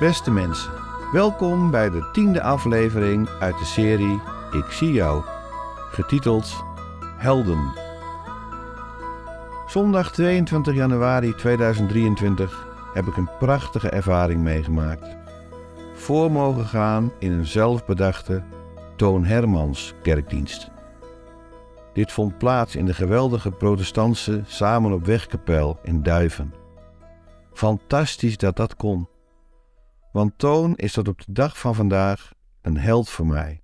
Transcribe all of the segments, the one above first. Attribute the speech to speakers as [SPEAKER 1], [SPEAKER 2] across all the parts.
[SPEAKER 1] Beste mensen, welkom bij de tiende aflevering uit de serie Ik zie jou, getiteld Helden. Zondag 22 januari 2023 heb ik een prachtige ervaring meegemaakt. Voor mogen gaan in een zelfbedachte Toon Hermans kerkdienst. Dit vond plaats in de geweldige protestantse Samen op Wegkapel in Duiven. Fantastisch dat dat kon. Want Toon is tot op de dag van vandaag een held voor mij.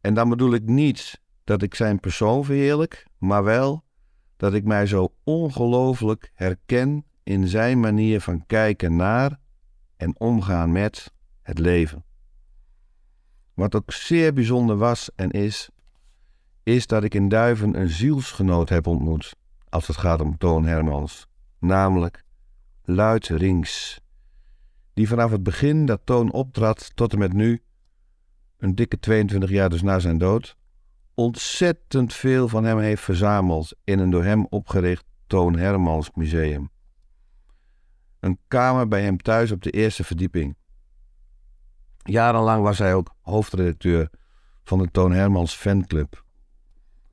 [SPEAKER 1] En dan bedoel ik niet dat ik zijn persoon verheerlijk, maar wel dat ik mij zo ongelooflijk herken in zijn manier van kijken naar en omgaan met het leven. Wat ook zeer bijzonder was en is, is dat ik in Duiven een zielsgenoot heb ontmoet als het gaat om Toon Hermans, namelijk Luid Rings, die vanaf het begin dat Toon optrad tot en met nu, een dikke 22 jaar dus na zijn dood, ontzettend veel van hem heeft verzameld in een door hem opgericht Toon Hermans museum. Een kamer bij hem thuis op de eerste verdieping. Jarenlang was hij ook hoofdredacteur van de Toon Hermans fanclub.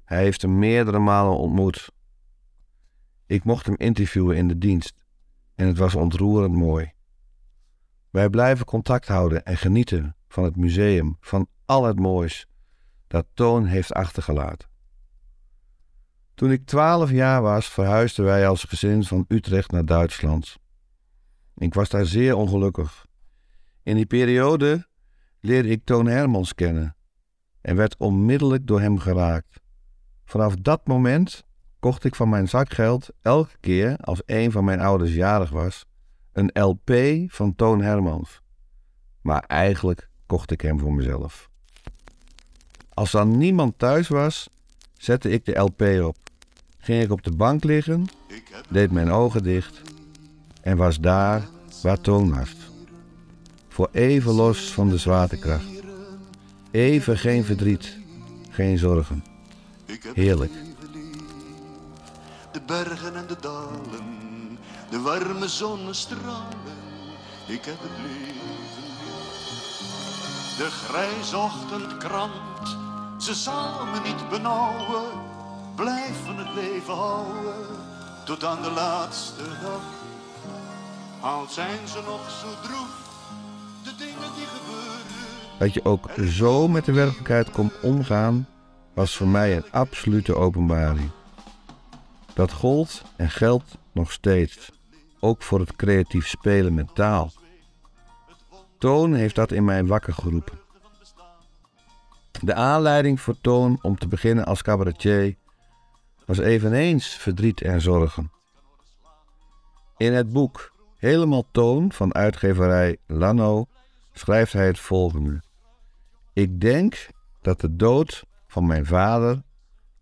[SPEAKER 1] Hij heeft hem meerdere malen ontmoet. Ik mocht hem interviewen in de dienst en het was ontroerend mooi. Wij blijven contact houden en genieten van het museum, van al het moois dat Toon heeft achtergelaten. Toen ik twaalf jaar was, verhuisden wij als gezin van Utrecht naar Duitsland. Ik was daar zeer ongelukkig. In die periode leerde ik Toon Hermans kennen en werd onmiddellijk door hem geraakt. Vanaf dat moment kocht ik van mijn zakgeld elke keer als een van mijn ouders jarig was een LP van Toon Hermans. Maar eigenlijk kocht ik hem voor mezelf. Als dan niemand thuis was, zette ik de LP op. Ging ik op de bank liggen, deed mijn ogen dicht en was daar waar Toon was. Voor even los van de zwaartekracht. Even geen verdriet, geen zorgen. Heerlijk.
[SPEAKER 2] De bergen en de dalen, de warme zonnestralen. Ik heb het leven. De grijze ochtendkrant, ze samen niet benauwen, blijven het leven houden tot aan de laatste dag. Al zijn ze nog zo droef, de dingen die gebeuren.
[SPEAKER 1] Dat je ook zo met de werkelijkheid kon omgaan, was voor mij een absolute openbaring. Dat gold en geldt nog steeds, ook voor het creatief spelen met taal. Toon heeft dat in mij wakker geroepen. De aanleiding voor Toon om te beginnen als cabaretier was eveneens verdriet en zorgen. In het boek Helemaal Toon van uitgeverij Lano schrijft hij het volgende. Ik denk dat de dood van mijn vader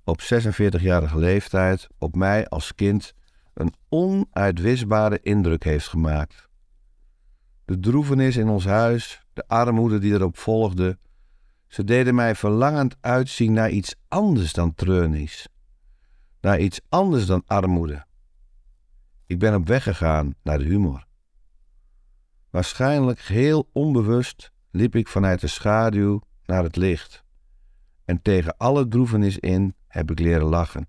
[SPEAKER 1] op 46-jarige leeftijd op mij als kind een onuitwisbare indruk heeft gemaakt. De droevenis in ons huis, de armoede die erop volgde, ze deden mij verlangend uitzien naar iets anders dan treurnis, naar iets anders dan armoede. Ik ben op weg gegaan naar de humor. Waarschijnlijk heel onbewust liep ik vanuit de schaduw naar het licht. En tegen alle droevenis in heb ik leren lachen.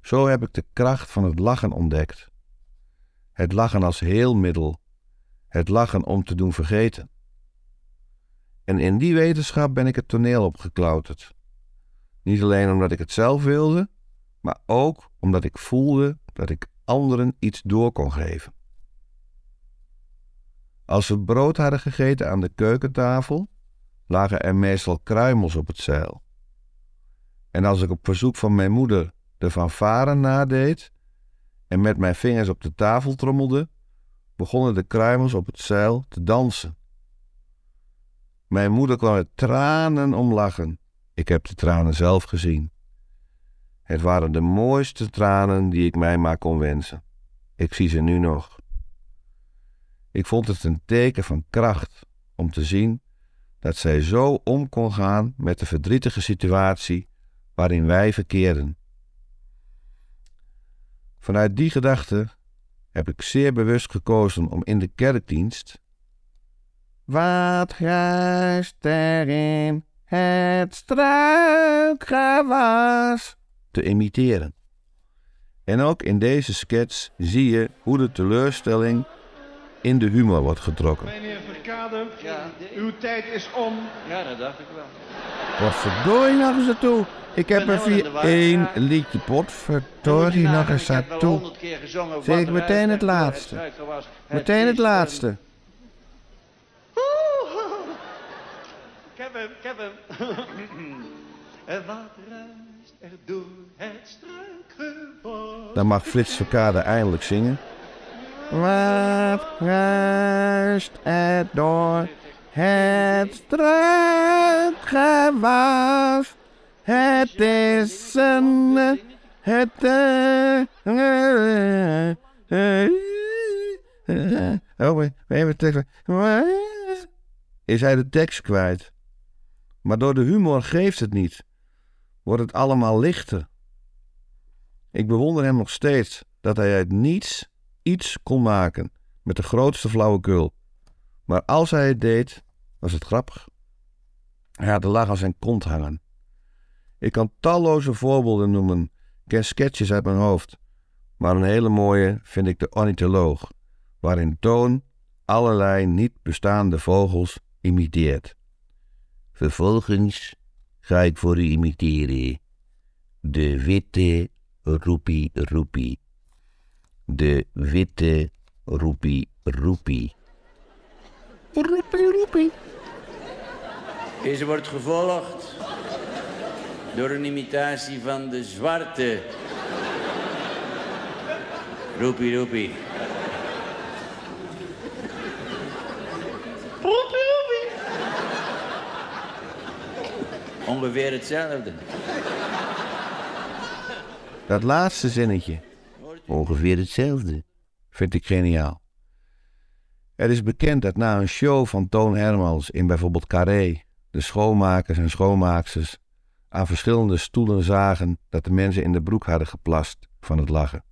[SPEAKER 1] Zo heb ik de kracht van het lachen ontdekt. Het lachen als heelmiddel, het lachen om te doen vergeten. En in die wetenschap ben ik het toneel opgeklauterd. Niet alleen omdat ik het zelf wilde, maar ook omdat ik voelde dat ik anderen iets door kon geven. Als we brood hadden gegeten aan de keukentafel, lagen er meestal kruimels op het zeil. En als ik op verzoek van mijn moeder de fanfare nadeed en met mijn vingers op de tafel trommelde, begonnen de kruimels op het zeil te dansen. Mijn moeder kwam met tranen om lachen. Ik heb de tranen zelf gezien. Het waren de mooiste tranen die ik mij maar kon wensen. Ik zie ze nu nog. Ik vond het een teken van kracht om te zien dat zij zo om kon gaan met de verdrietige situatie waarin wij verkeerden. Vanuit die gedachte heb ik zeer bewust gekozen om in de kerkdienst Wat ruist er in het struikgewas te imiteren. En ook in deze sketch zie je hoe de teleurstelling in de humor wordt getrokken.
[SPEAKER 3] Meneer Verkade,
[SPEAKER 4] Ja.
[SPEAKER 3] uw tijd is om.
[SPEAKER 4] Ja, dat dacht ik wel.
[SPEAKER 1] Potverdorie nog eens naartoe. Ik heb er vier één liedje potverdorie nog eens
[SPEAKER 4] keer gezongen.
[SPEAKER 1] Zeg ik meteen het laatste. Meteen het laatste.
[SPEAKER 3] Ik heb hem, ik heb hem. en wat ruist er door het struikgewas?
[SPEAKER 1] Dan mag Frits Verkade eindelijk zingen. Wat ruist er door het struikgewas? Het is een... Het... eh, eh, Oh, even tekst. Is hij de tekst kwijt? Maar door de humor geeft het niet. Wordt het allemaal lichter. Ik bewonder hem nog steeds dat hij uit niets iets kon maken met de grootste flauwekul. Maar als hij het deed, was het grappig. Hij had de lach aan zijn kont hangen. Ik kan talloze voorbeelden noemen, ik ken sketches uit mijn hoofd. Maar een hele mooie vind ik de ornitholoog, waarin Toon allerlei niet bestaande vogels imiteert. Vervolgens ga ik voor u imiteren. De witte roepie roepie. De witte roepie roepie. Roepie roepie.
[SPEAKER 4] Deze wordt gevolgd door een imitatie van de zwarte. Roepie, roepie. Roepie, roepie. Ongeveer hetzelfde.
[SPEAKER 1] Dat laatste zinnetje, ongeveer hetzelfde, vind ik geniaal. Het is bekend dat na een show van Toon Hermans in bijvoorbeeld Carré de schoonmakers en schoonmaaksters aan verschillende stoelen zagen dat de mensen in de broek hadden geplast van het lachen.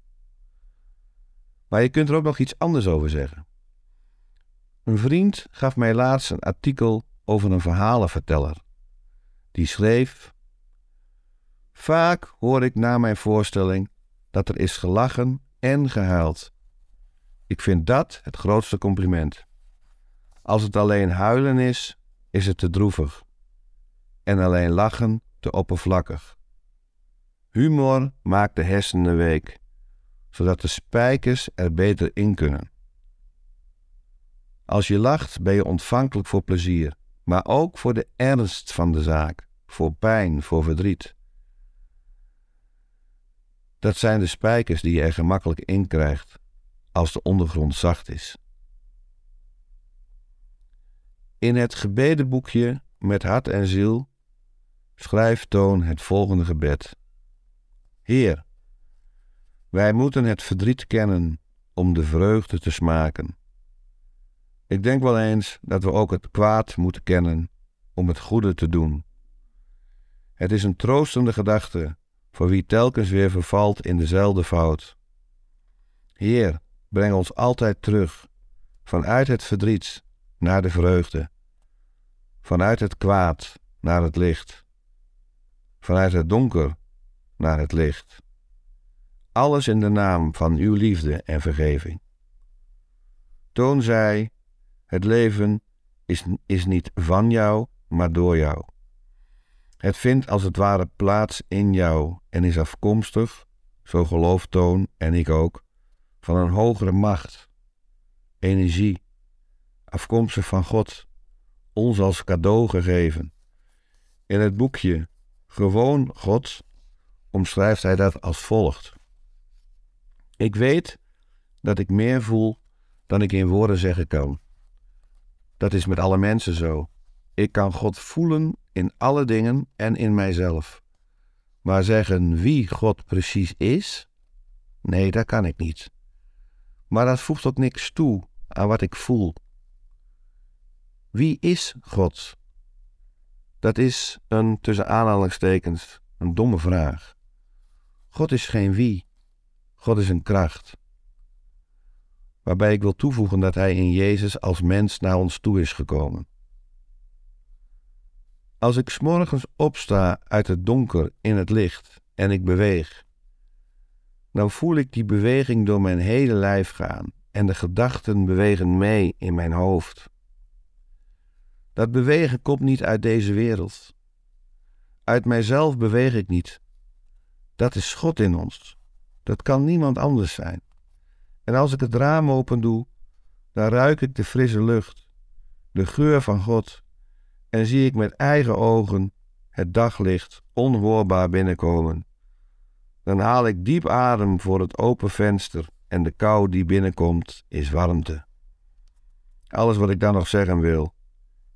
[SPEAKER 1] Maar je kunt er ook nog iets anders over zeggen. Een vriend gaf mij laatst een artikel over een verhalenverteller. Die schreef Vaak hoor ik na mijn voorstelling dat er is gelachen en gehuild. Ik vind dat het grootste compliment. Als het alleen huilen is, is het te droevig. En alleen lachen te oppervlakkig. Humor maakt de hersenen week, zodat de spijkers er beter in kunnen. Als je lacht ben je ontvankelijk voor plezier, maar ook voor de ernst van de zaak, voor pijn, voor verdriet. Dat zijn de spijkers die je er gemakkelijk in krijgt als de ondergrond zacht is. In het gebedenboekje met hart en ziel schrijft Toon het volgende gebed. Heer, wij moeten het verdriet kennen om de vreugde te smaken. Ik denk wel eens dat we ook het kwaad moeten kennen om het goede te doen. Het is een troostende gedachte voor wie telkens weer vervalt in dezelfde fout. Heer, breng ons altijd terug, vanuit het verdriet naar de vreugde, vanuit het kwaad naar het licht, vanuit het donker naar het licht. Alles in de naam van uw liefde en vergeving. Toon zei, het leven is, is niet van jou, maar door jou. Het vindt als het ware plaats in jou en is afkomstig, zo gelooft Toon en ik ook, van een hogere macht, energie, afkomstig van God, ons als cadeau gegeven. In het boekje Gewoon God omschrijft hij dat als volgt. Ik weet dat ik meer voel dan ik in woorden zeggen kan. Dat is met alle mensen zo. Ik kan God voelen in alle dingen en in mijzelf. Maar zeggen wie God precies is? Nee, dat kan ik niet. Maar dat voegt ook niks toe aan wat ik voel. Wie is God? Dat is een tussen aanhalingstekens een domme vraag. God is geen wie. God is een kracht. waarbij ik wil toevoegen dat Hij in Jezus als mens naar ons toe is gekomen. Als ik s'morgens opsta uit het donker in het licht en ik beweeg, dan voel ik die beweging door mijn hele lijf gaan en de gedachten bewegen mee in mijn hoofd. Dat bewegen komt niet uit deze wereld. Uit mijzelf beweeg ik niet. Dat is God in ons. Dat kan niemand anders zijn. En als ik het raam open doe, dan ruik ik de frisse lucht, de geur van God, en zie ik met eigen ogen het daglicht onhoorbaar binnenkomen. Dan haal ik diep adem voor het open venster en de kou die binnenkomt is warmte. Alles wat ik dan nog zeggen wil,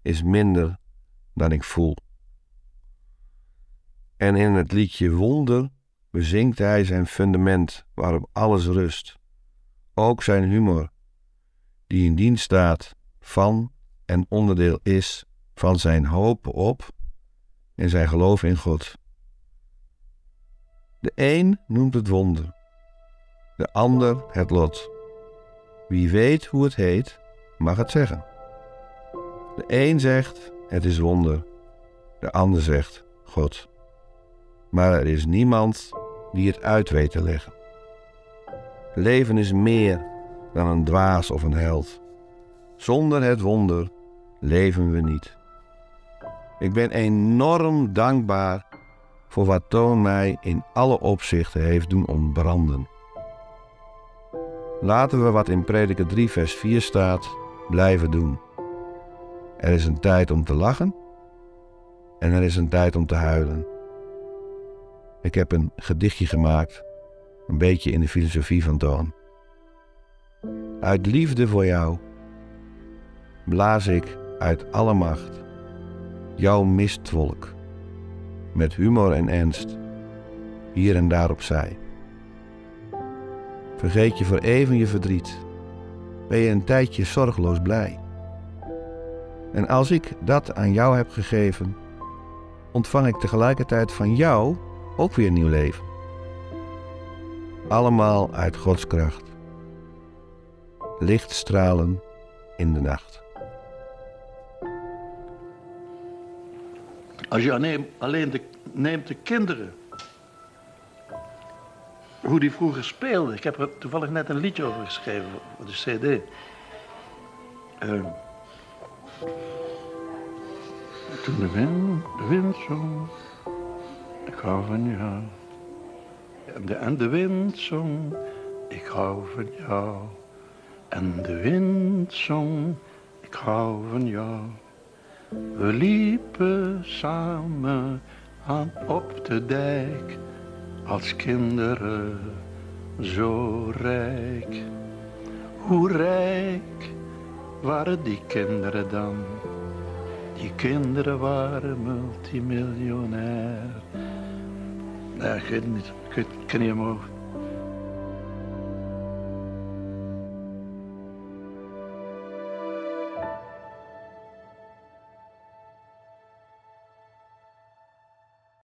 [SPEAKER 1] is minder dan ik voel. En in het liedje Wonder bezinkt hij zijn fundament waarop alles rust. Ook zijn humor, die in dienst staat van en onderdeel is van zijn hoop op en zijn geloof in God. De een noemt het wonder, de ander het lot. Wie weet hoe het heet, mag het zeggen. De een zegt het is wonder, de ander zegt God. Maar er is niemand die het uit weet te leggen. Leven is meer dan een dwaas of een held. Zonder het wonder leven we niet. Ik ben enorm dankbaar voor wat Toon mij in alle opzichten heeft doen ontbranden. Laten we wat in Prediker 3 vers 4 staat blijven doen. Er is een tijd om te lachen en er is een tijd om te huilen. Ik heb een gedichtje gemaakt, een beetje in de filosofie van Toon. Uit liefde voor jou blaas ik uit alle macht jouw mistwolk, met humor en ernst, hier en daar opzij. Vergeet je voor even je verdriet, ben je een tijdje zorgeloos blij. En als ik dat aan jou heb gegeven, ontvang ik tegelijkertijd van jou ook weer nieuw leven. Allemaal uit Gods kracht. Lichtstralen in de nacht.
[SPEAKER 5] Als je alleen, de, neemt de kinderen, hoe die vroeger speelden. Ik heb er toevallig net een liedje over geschreven voor de CD. Uh, toen de wind, de wind zong, ik hou van jou. En de, wind zong, ik hou van jou. En de wind zong, ik hou van jou. We liepen samen aan op de dijk als kinderen zo rijk. Hoe rijk waren die kinderen dan? Die kinderen waren multimiljonair. Nee, ik weet niet. Ik, weet, niet.